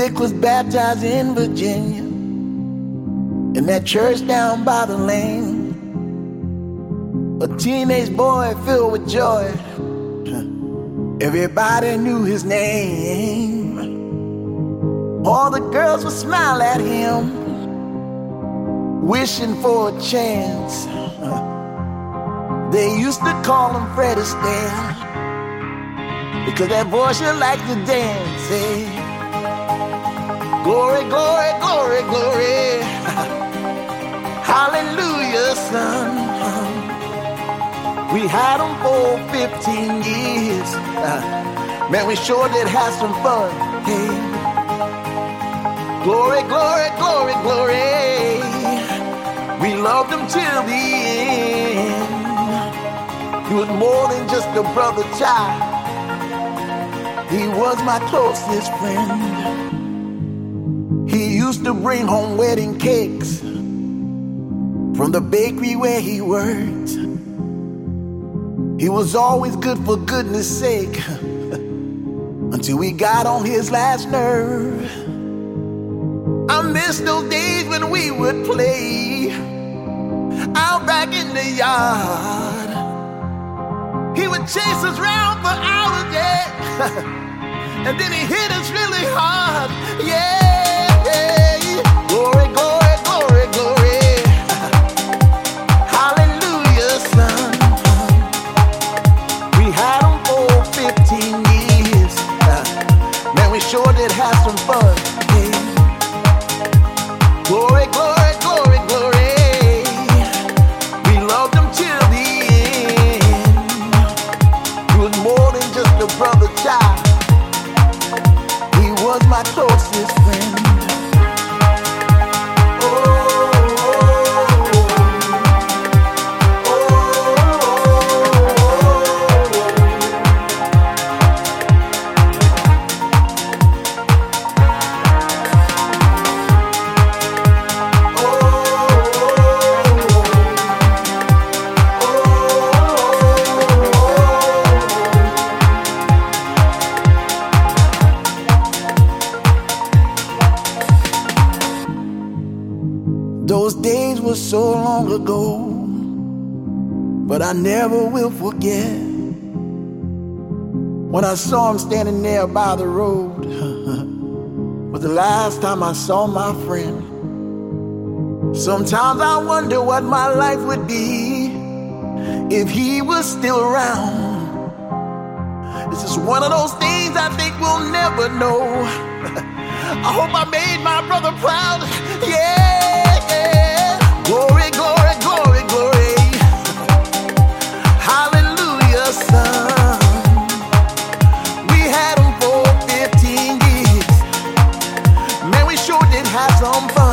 Vic was baptized in Virginia in that church down by the lane. A teenage boy filled with joy. Everybody knew his name. All the girls would smile at him, wishing for a chance. They used to call him Fred Astaire because that boy sure liked to dance. Eh? Glory, glory, glory, glory. Hallelujah, son. We had him for 15 years. Uh, man, we sure did have some fun. Hey. Glory, glory, glory, glory. We loved him till the end. He was more than just a brother child. He was my closest friend. He used to bring home wedding cakes from the bakery where he worked. He was always good for goodness sake until we got on his last nerve. I miss those days when we would play out back in the yard. He would chase us round for hours, yeah. and then he hit us really hard, yeah. Sure did some fun. Glory, glory, glory, glory. We loved him till the end. He was more than just a brother child. He was my closest days were so long ago, but I never will forget when I saw him standing there by the road. was the last time I saw my friend. Sometimes I wonder what my life would be if he was still around. This is one of those things I think we'll never know. I hope I made my brother proud. Yeah, have some fun.